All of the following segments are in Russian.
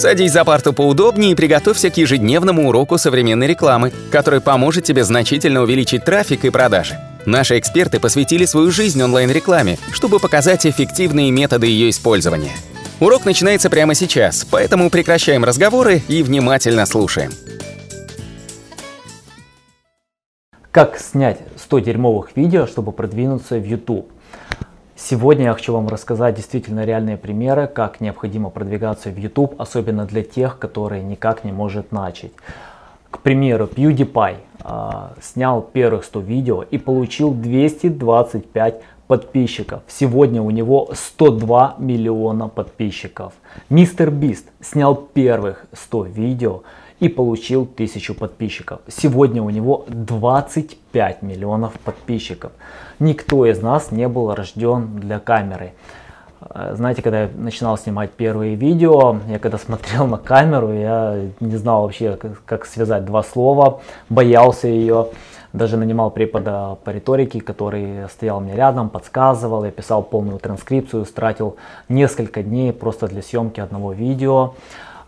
Садись за парту поудобнее и приготовься к ежедневному уроку современной рекламы, который поможет тебе значительно увеличить трафик и продажи. Наши эксперты посвятили свою жизнь онлайн-рекламе, чтобы показать эффективные методы ее использования. Урок начинается прямо сейчас, поэтому прекращаем разговоры и внимательно слушаем. Как снять 100 дерьмовых видео, чтобы продвинуться в YouTube? Сегодня я хочу вам рассказать действительно реальные примеры, как необходимо продвигаться в YouTube, особенно для тех, которые никак не может начать. К примеру, PewDiePie э, снял первых 100 видео и получил 225 подписчиков. Сегодня у него 102 миллиона подписчиков. Бист снял первых 100 видео и получил 1000 подписчиков. Сегодня у него 25 миллионов подписчиков. Никто из нас не был рожден для камеры. Э, знаете, когда я начинал снимать первые видео, я когда смотрел на камеру, я не знал вообще, как связать два слова, боялся ее. Даже нанимал препода по риторике, который стоял мне рядом, подсказывал, я писал полную транскрипцию, тратил несколько дней просто для съемки одного видео.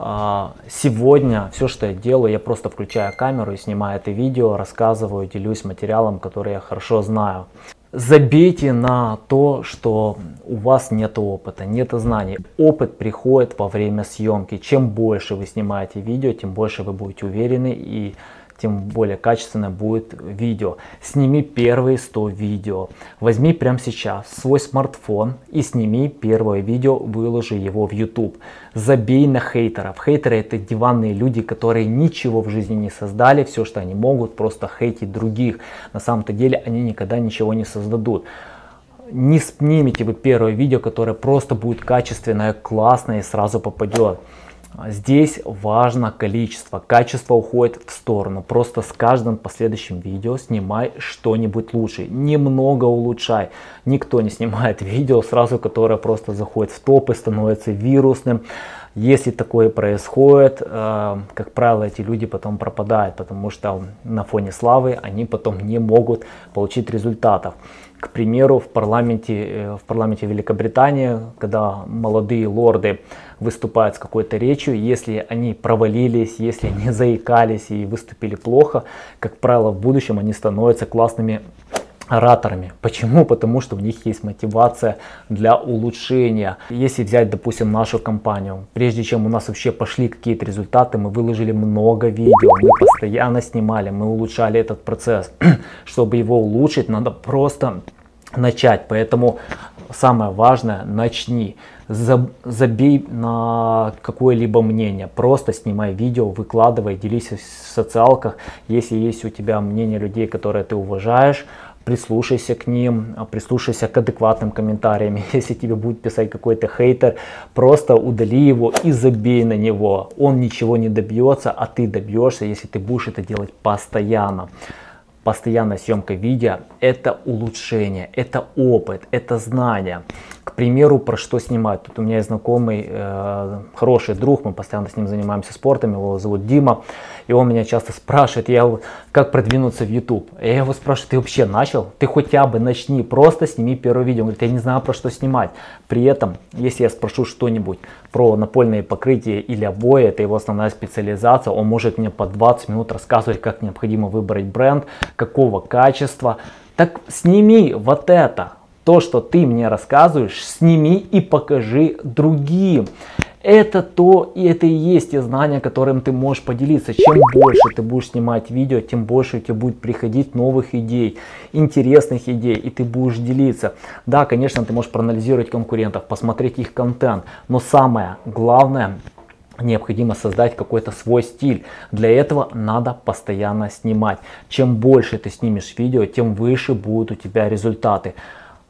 А, сегодня все, что я делаю, я просто включаю камеру и снимаю это видео, рассказываю, делюсь материалом, который я хорошо знаю. Забейте на то, что у вас нет опыта, нет знаний. Опыт приходит во время съемки. Чем больше вы снимаете видео, тем больше вы будете уверены и тем более качественно будет видео. Сними первые 100 видео. Возьми прямо сейчас свой смартфон и сними первое видео, выложи его в YouTube. Забей на хейтеров. Хейтеры это диванные люди, которые ничего в жизни не создали. Все, что они могут, просто хейтить других. На самом-то деле они никогда ничего не создадут не снимите вы первое видео, которое просто будет качественное, классное и сразу попадет. Здесь важно количество, качество уходит в сторону. Просто с каждым последующим видео снимай что-нибудь лучше. Немного улучшай. Никто не снимает видео сразу, которое просто заходит в топ и становится вирусным. Если такое происходит, э, как правило, эти люди потом пропадают, потому что на фоне славы они потом не могут получить результатов. К примеру, в парламенте, э, в парламенте Великобритании, когда молодые лорды выступают с какой-то речью, если они провалились, если они заикались и выступили плохо, как правило, в будущем они становятся классными ораторами. Почему? Потому что у них есть мотивация для улучшения. Если взять, допустим, нашу компанию, прежде чем у нас вообще пошли какие-то результаты, мы выложили много видео, мы постоянно снимали, мы улучшали этот процесс. Чтобы его улучшить, надо просто начать. Поэтому самое важное, начни. Забей на какое-либо мнение. Просто снимай видео, выкладывай, делись в социалках. Если есть у тебя мнение людей, которые ты уважаешь, прислушайся к ним, а, прислушайся к адекватным комментариям. Если тебе будет писать какой-то хейтер, просто удали его и забей на него. Он ничего не добьется, а ты добьешься, если ты будешь это делать постоянно. Постоянная съемка видео – это улучшение, это опыт, это знание. К примеру, про что снимать. Тут у меня есть знакомый, э, хороший друг, мы постоянно с ним занимаемся спортом, его зовут Дима. И он меня часто спрашивает, я, как продвинуться в YouTube. Я его спрашиваю, ты вообще начал? Ты хотя бы начни, просто сними первое видео. Он говорит, я не знаю про что снимать. При этом, если я спрошу что-нибудь про напольные покрытия или обои, это его основная специализация, он может мне по 20 минут рассказывать, как необходимо выбрать бренд, какого качества. Так сними вот это, то, что ты мне рассказываешь, сними и покажи другим. Это то, и это и есть те знания, которым ты можешь поделиться. Чем больше ты будешь снимать видео, тем больше у тебя будет приходить новых идей, интересных идей, и ты будешь делиться. Да, конечно, ты можешь проанализировать конкурентов, посмотреть их контент, но самое главное, необходимо создать какой-то свой стиль. Для этого надо постоянно снимать. Чем больше ты снимешь видео, тем выше будут у тебя результаты.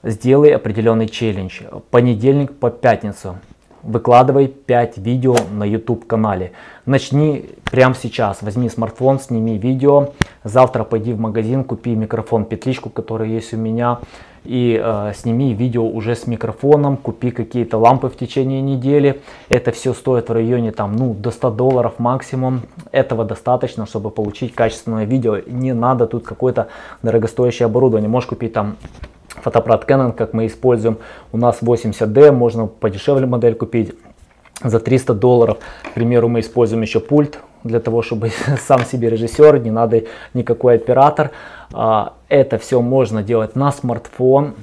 Сделай определенный челлендж. Понедельник по пятницу выкладывай 5 видео на YouTube канале. Начни прямо сейчас. Возьми смартфон, сними видео. Завтра пойди в магазин, купи микрофон петличку, который есть у меня. И э, сними видео уже с микрофоном, купи какие-то лампы в течение недели. Это все стоит в районе там, ну, до 100 долларов максимум. Этого достаточно, чтобы получить качественное видео. Не надо тут какое-то дорогостоящее оборудование. Можешь купить там фотоаппарат Canon, как мы используем. У нас 80D, можно подешевле модель купить. за 300 долларов, к примеру, мы используем еще пульт для того, чтобы сам себе режиссер, не надо никакой оператор. А, это все можно делать на смартфон,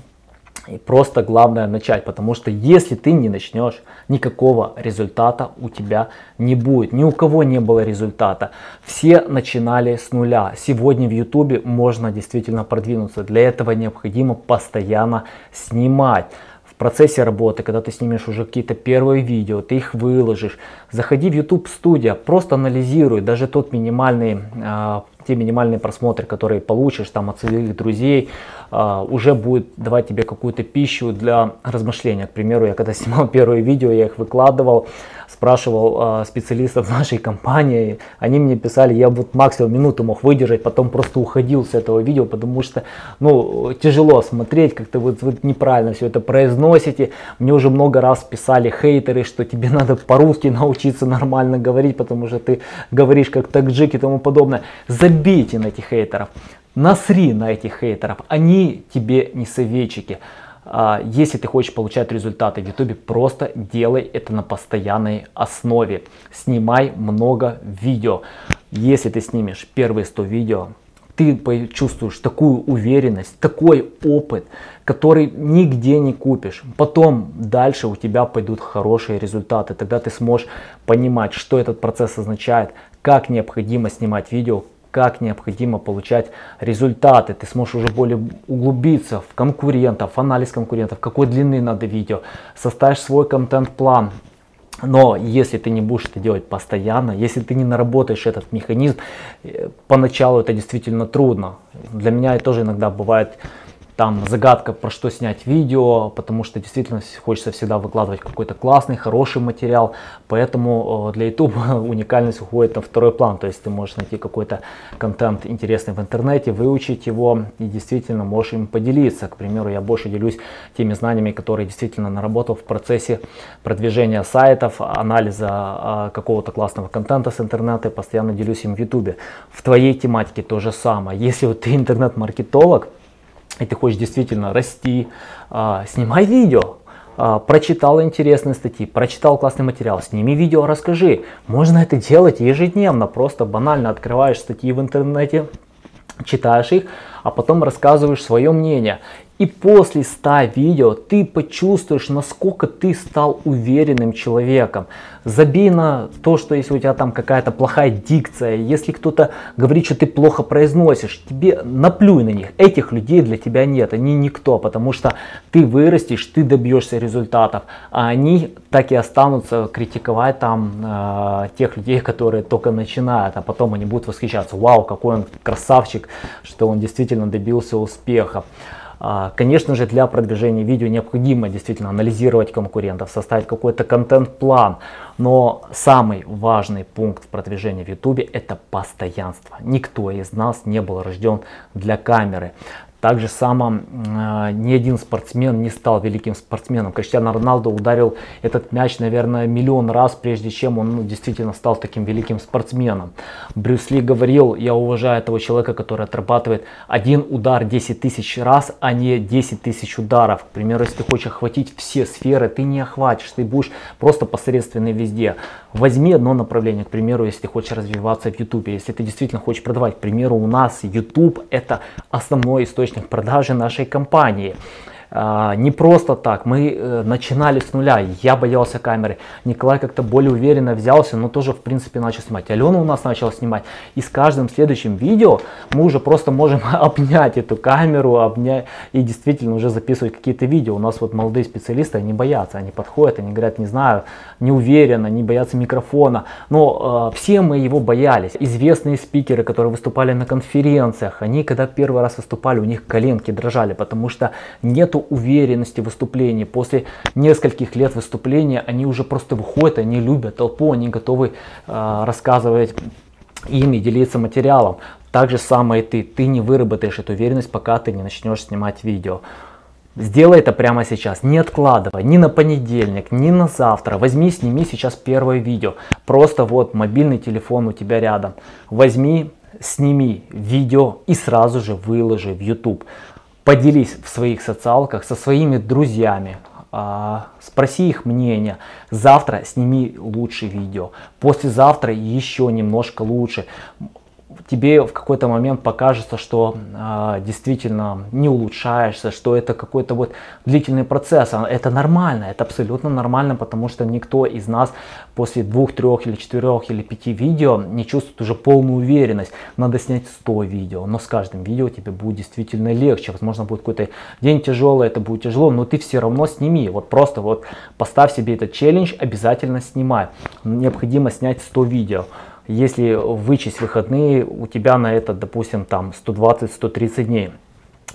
и просто главное начать, потому что если ты не начнешь, никакого результата у тебя не будет. Ни у кого не было результата. Все начинали с нуля. Сегодня в ютубе можно действительно продвинуться. Для этого необходимо постоянно снимать в процессе работы, когда ты снимешь уже какие-то первые видео, ты их выложишь, заходи в YouTube студия, просто анализируй даже тот минимальный э, те минимальные просмотры, которые получишь там от своих друзей, уже будет давать тебе какую-то пищу для размышления. К примеру, я когда снимал первые видео, я их выкладывал, спрашивал э, специалистов нашей компании, они мне писали, я вот максимум минуту мог выдержать, потом просто уходил с этого видео, потому что, ну, тяжело смотреть, как-то вот вы неправильно все это произносите. Мне уже много раз писали хейтеры, что тебе надо по-русски научиться нормально говорить, потому что ты говоришь как таджик и тому подобное забейте на этих хейтеров, насри на этих хейтеров, они тебе не советчики. А, если ты хочешь получать результаты в YouTube, просто делай это на постоянной основе. Снимай много видео. Если ты снимешь первые 100 видео, ты почувствуешь такую уверенность, такой опыт, который нигде не купишь. Потом дальше у тебя пойдут хорошие результаты. Тогда ты сможешь понимать, что этот процесс означает, как необходимо снимать видео, как необходимо получать результаты. Ты сможешь уже более углубиться в конкурентов, в анализ конкурентов, какой длины надо видео, составишь свой контент-план. Но если ты не будешь это делать постоянно, если ты не наработаешь этот механизм, э, поначалу это действительно трудно. Для меня это тоже иногда бывает там загадка, про что снять видео, потому что действительно хочется всегда выкладывать какой-то классный, хороший материал, поэтому э, для YouTube уникальность уходит на второй план, то есть ты можешь найти какой-то контент интересный в интернете, выучить его и действительно можешь им поделиться. К примеру, я больше делюсь теми знаниями, которые действительно наработал в процессе продвижения сайтов, анализа а, какого-то классного контента с интернета, постоянно делюсь им в YouTube. В твоей тематике то же самое. Если вот ты интернет-маркетолог, и ты хочешь действительно расти, а, снимай видео, а, прочитал интересные статьи, прочитал классный материал, сними видео, расскажи. Можно это делать ежедневно, просто банально открываешь статьи в интернете, читаешь их, а потом рассказываешь свое мнение. И после 100 видео ты почувствуешь, насколько ты стал уверенным человеком. Забей на то, что если у тебя там какая-то плохая дикция, если кто-то говорит, что ты плохо произносишь, тебе наплюй на них. Этих людей для тебя нет, они никто, потому что ты вырастешь, ты добьешься результатов, а они так и останутся критиковать там э, тех людей, которые только начинают, а потом они будут восхищаться, вау, какой он красавчик, что он действительно добился успеха. А, конечно же, для продвижения видео необходимо действительно анализировать конкурентов, составить какой-то контент-план. Но самый важный пункт в продвижении в YouTube это постоянство. Никто из нас не был рожден для камеры. Так же само э, ни один спортсмен не стал великим спортсменом. Криштиану Роналду ударил этот мяч, наверное, миллион раз, прежде чем он ну, действительно стал таким великим спортсменом. Брюс Ли говорил, я уважаю этого человека, который отрабатывает один удар 10 тысяч раз, а не 10 тысяч ударов. К примеру, если ты хочешь охватить все сферы, ты не охватишь, ты будешь просто посредственный везде. Возьми одно направление, к примеру, если ты хочешь развиваться в YouTube, если ты действительно хочешь продавать. К примеру, у нас YouTube это основной источник источник продажи нашей компании. А, не просто так, мы э, начинали с нуля, я боялся камеры, Николай как-то более уверенно взялся, но тоже в принципе начал снимать. Алена у нас начала снимать, и с каждым следующим видео мы уже просто можем обнять эту камеру, обнять и действительно уже записывать какие-то видео. У нас вот молодые специалисты, они боятся, они подходят, они говорят, не знаю, не уверенно, не боятся микрофона, но э, все мы его боялись. Известные спикеры, которые выступали на конференциях, они когда первый раз выступали, у них коленки дрожали, потому что нету уверенности в выступлении. После нескольких лет выступления они уже просто выходят, они любят толпу, они готовы э, рассказывать им и делиться материалом. Так же самое и ты. Ты не выработаешь эту уверенность, пока ты не начнешь снимать видео. Сделай это прямо сейчас, не откладывай, ни на понедельник, ни на завтра. Возьми, сними сейчас первое видео. Просто вот мобильный телефон у тебя рядом. Возьми, сними видео и сразу же выложи в YouTube. Поделись в своих социалках со своими друзьями, а, спроси их мнение. Завтра сними лучше видео, послезавтра еще немножко лучше тебе в какой-то момент покажется, что э, действительно не улучшаешься, что это какой-то вот длительный процесс. А это нормально, это абсолютно нормально, потому что никто из нас после двух, трех или четырех или пяти видео не чувствует уже полную уверенность. Надо снять 100 видео, но с каждым видео тебе будет действительно легче. Возможно, будет какой-то день тяжелый, это будет тяжело, но ты все равно сними. Вот просто вот поставь себе этот челлендж, обязательно снимай. Необходимо снять 100 видео если вычесть выходные, у тебя на это, допустим, там 120-130 дней.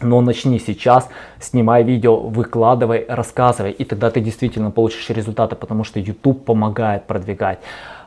Но начни сейчас, снимай видео, выкладывай, рассказывай, и тогда ты действительно получишь результаты, потому что YouTube помогает продвигать.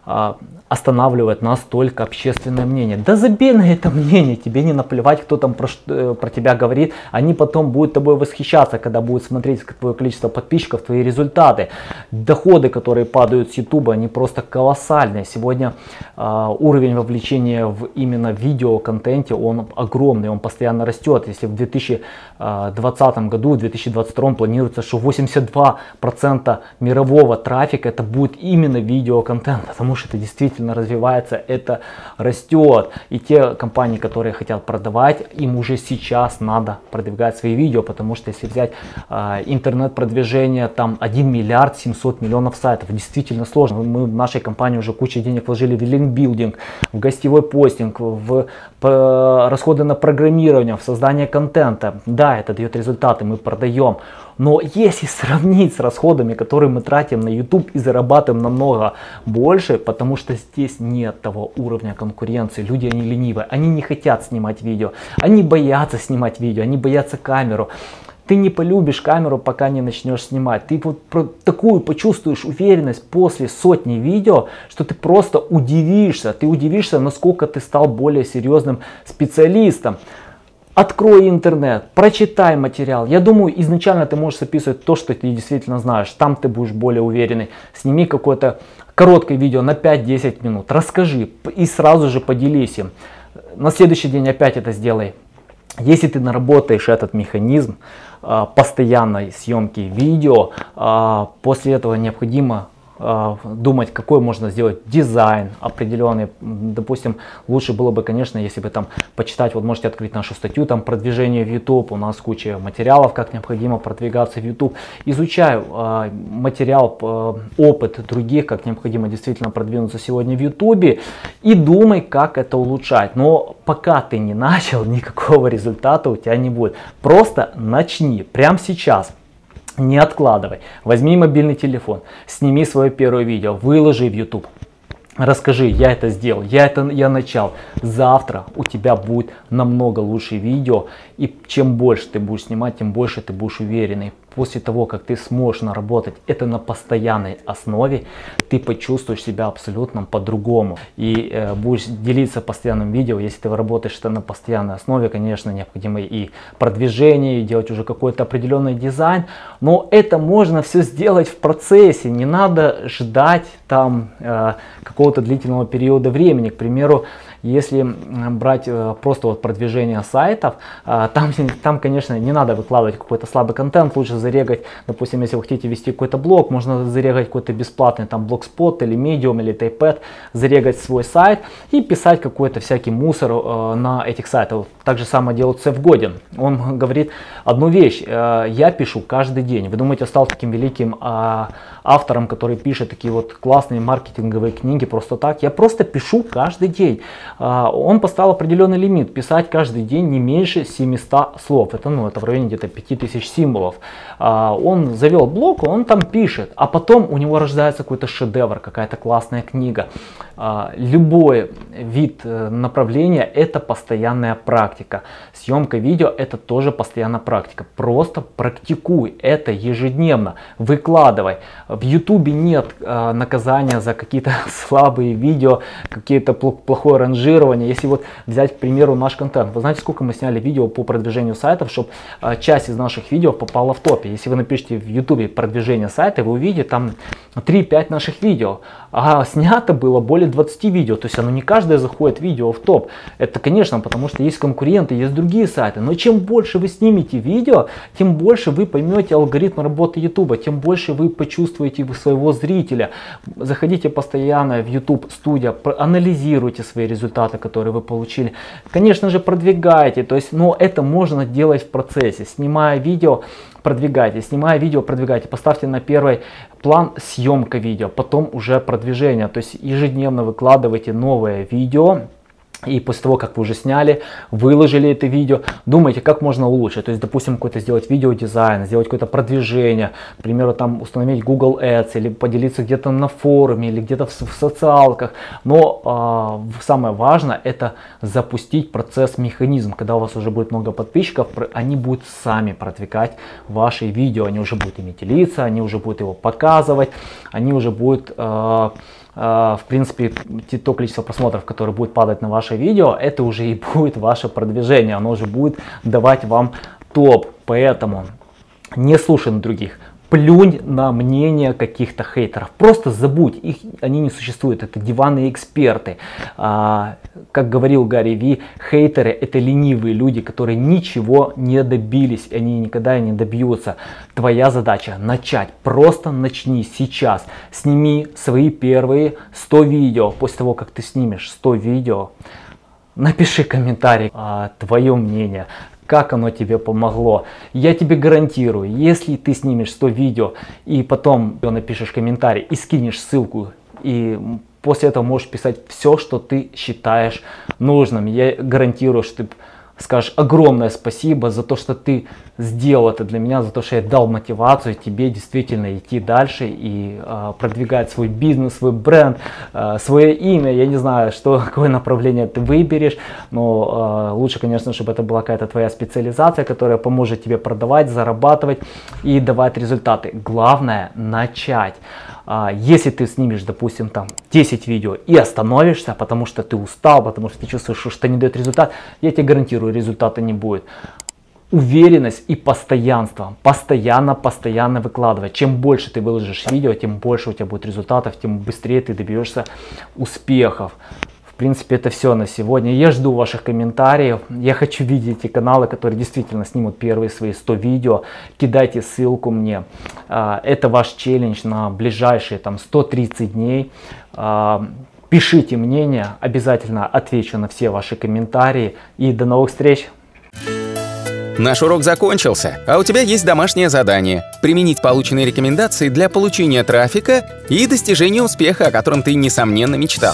А, останавливает нас только общественное мнение. Да забей на это мнение, тебе не наплевать, кто там про, э, про тебя говорит. Они потом будут тобой восхищаться, когда будут смотреть твое количество подписчиков, твои результаты. Доходы, которые падают с YouTube, они просто колоссальные. Сегодня э, уровень вовлечения в именно видеоконтенте, он огромный, он постоянно растет. Если в 2020 году, в 2022 планируется, что 82% мирового трафика это будет именно видеоконтент, потому потому что это действительно развивается, это растет. И те компании, которые хотят продавать, им уже сейчас надо продвигать свои видео, потому что если взять э, интернет-продвижение, там 1 миллиард 700 миллионов сайтов, действительно сложно. Мы в нашей компании уже кучу денег вложили в линкбилдинг, в гостевой постинг, в расходы на программирование, в создание контента. Да, это дает результаты, мы продаем. Но если сравнить с расходами, которые мы тратим на YouTube и зарабатываем намного больше, потому что здесь нет того уровня конкуренции. Люди, они ленивые, они не хотят снимать видео, они боятся снимать видео, они боятся камеру. Ты не полюбишь камеру, пока не начнешь снимать. Ты вот такую почувствуешь уверенность после сотни видео, что ты просто удивишься. Ты удивишься, насколько ты стал более серьезным специалистом. Открой интернет, прочитай материал. Я думаю, изначально ты можешь записывать то, что ты действительно знаешь. Там ты будешь более уверенный. Сними какое-то короткое видео на 5-10 минут. Расскажи и сразу же поделись им. На следующий день опять это сделай. Если ты наработаешь этот механизм э, постоянной съемки видео, э, после этого необходимо а, думать, какой можно сделать дизайн определенный. Допустим, лучше было бы, конечно, если бы там почитать, вот можете открыть нашу статью, там продвижение в YouTube, у нас куча материалов, как необходимо продвигаться в YouTube. Изучаю э, материал, э, опыт других, как необходимо действительно продвинуться сегодня в YouTube и думай, как это улучшать. Но пока ты не начал, никакого результата у тебя не будет. Просто начни прямо сейчас. Не откладывай. Возьми мобильный телефон, сними свое первое видео, выложи в YouTube. Расскажи, я это сделал, я это я начал. Завтра у тебя будет намного лучше видео. И чем больше ты будешь снимать, тем больше ты будешь уверенный после того, как ты сможешь наработать это на постоянной основе, ты почувствуешь себя абсолютно по-другому. И э, будешь делиться постоянным видео, если ты работаешь это на постоянной основе, конечно, необходимо и продвижение, и делать уже какой-то определенный дизайн, но это можно все сделать в процессе, не надо ждать там э, какого-то длительного периода времени. К примеру, если брать э, просто вот продвижение сайтов, э, там, там, конечно, не надо выкладывать какой-то слабый контент, лучше зарегать, допустим, если вы хотите вести какой-то блог, можно зарегать какой-то бесплатный там блогспот или Medium или Typepad, зарегать свой сайт и писать какой-то всякий мусор э, на этих сайтах. Так же самое делает Сев Годин. Он говорит одну вещь, я пишу каждый день. Вы думаете, я стал таким великим а, автором, который пишет такие вот классные маркетинговые книги просто так? Я просто пишу каждый день. А, он поставил определенный лимит, писать каждый день не меньше 700 слов. Это, ну, это в районе где-то 5000 символов. А, он завел блог, он там пишет, а потом у него рождается какой-то шедевр, какая-то классная книга. А, любой вид э, направления это постоянная практика. Съемка видео это тоже постоянная практика. Просто практикуй это ежедневно, выкладывай. В ютубе нет наказания за какие-то слабые видео, какие-то плохое ранжирование. Если вот взять, к примеру, наш контент. Вы знаете, сколько мы сняли видео по продвижению сайтов, чтобы э, часть из наших видео попала в топе. Если вы напишите в YouTube продвижение сайта, вы увидите там 3-5 наших видео. А снято было более 20 видео. То есть оно не каждое заходит видео в топ. Это, конечно, потому что есть конкуренты, есть другие сайты. Но чем больше вы снимете видео, тем больше вы поймете алгоритм работы YouTube, тем больше вы почувствуете своего зрителя. Заходите постоянно в YouTube студия, анализируйте свои результаты, которые вы получили. Конечно же, продвигайте. То есть, но это можно делать в процессе. Снимая видео, продвигайте, снимая видео, продвигайте, поставьте на первый план съемка видео, потом уже продвижение, то есть ежедневно выкладывайте новое видео, и после того, как вы уже сняли, выложили это видео, думайте, как можно улучшить. То есть, допустим, какой-то сделать видеодизайн, сделать какое-то продвижение, к примеру, там установить Google Ads или поделиться где-то на форуме или где-то в, в социалках. Но э, самое важное это запустить процесс, механизм. Когда у вас уже будет много подписчиков, они будут сами продвигать ваши видео, они уже будут ими делиться, они уже будут его показывать, они уже будут... Э, в принципе, то количество просмотров, которое будет падать на ваше видео, это уже и будет ваше продвижение, оно уже будет давать вам топ. Поэтому не слушай на других, плюнь на мнение каких-то хейтеров. Просто забудь, их, они не существуют. Это диванные эксперты. А, как говорил Гарри Ви, хейтеры это ленивые люди, которые ничего не добились. Они никогда не добьются. Твоя задача начать. Просто начни сейчас. Сними свои первые 100 видео. После того, как ты снимешь 100 видео, Напиши комментарий, а, твое мнение, как оно тебе помогло. Я тебе гарантирую, если ты снимешь 100 видео и потом напишешь комментарий и скинешь ссылку, и после этого можешь писать все, что ты считаешь нужным. Я гарантирую, что ты скажешь огромное спасибо за то, что ты сделал это для меня, за то, что я дал мотивацию тебе действительно идти дальше и э, продвигать свой бизнес, свой бренд, э, свое имя. Я не знаю, что, какое направление ты выберешь, но э, лучше, конечно, чтобы это была какая-то твоя специализация, которая поможет тебе продавать, зарабатывать и давать результаты. Главное начать. А, если ты снимешь, допустим, там 10 видео и остановишься, потому что ты устал, потому что ты чувствуешь, что что не дает результат, я тебе гарантирую, результата не будет. Уверенность и постоянство. Постоянно, постоянно выкладывать. Чем больше ты выложишь видео, тем больше у тебя будет результатов, тем быстрее ты добьешься успехов. В принципе, это все на сегодня. Я жду ваших комментариев. Я хочу видеть эти каналы, которые действительно снимут первые свои 100 видео. Кидайте ссылку мне. А, это ваш челлендж на ближайшие там 130 дней. А, пишите мнение, обязательно отвечу на все ваши комментарии. И до новых встреч! Наш урок закончился, а у тебя есть домашнее задание – применить полученные рекомендации для получения трафика и достижения успеха, о котором ты, несомненно, мечтал.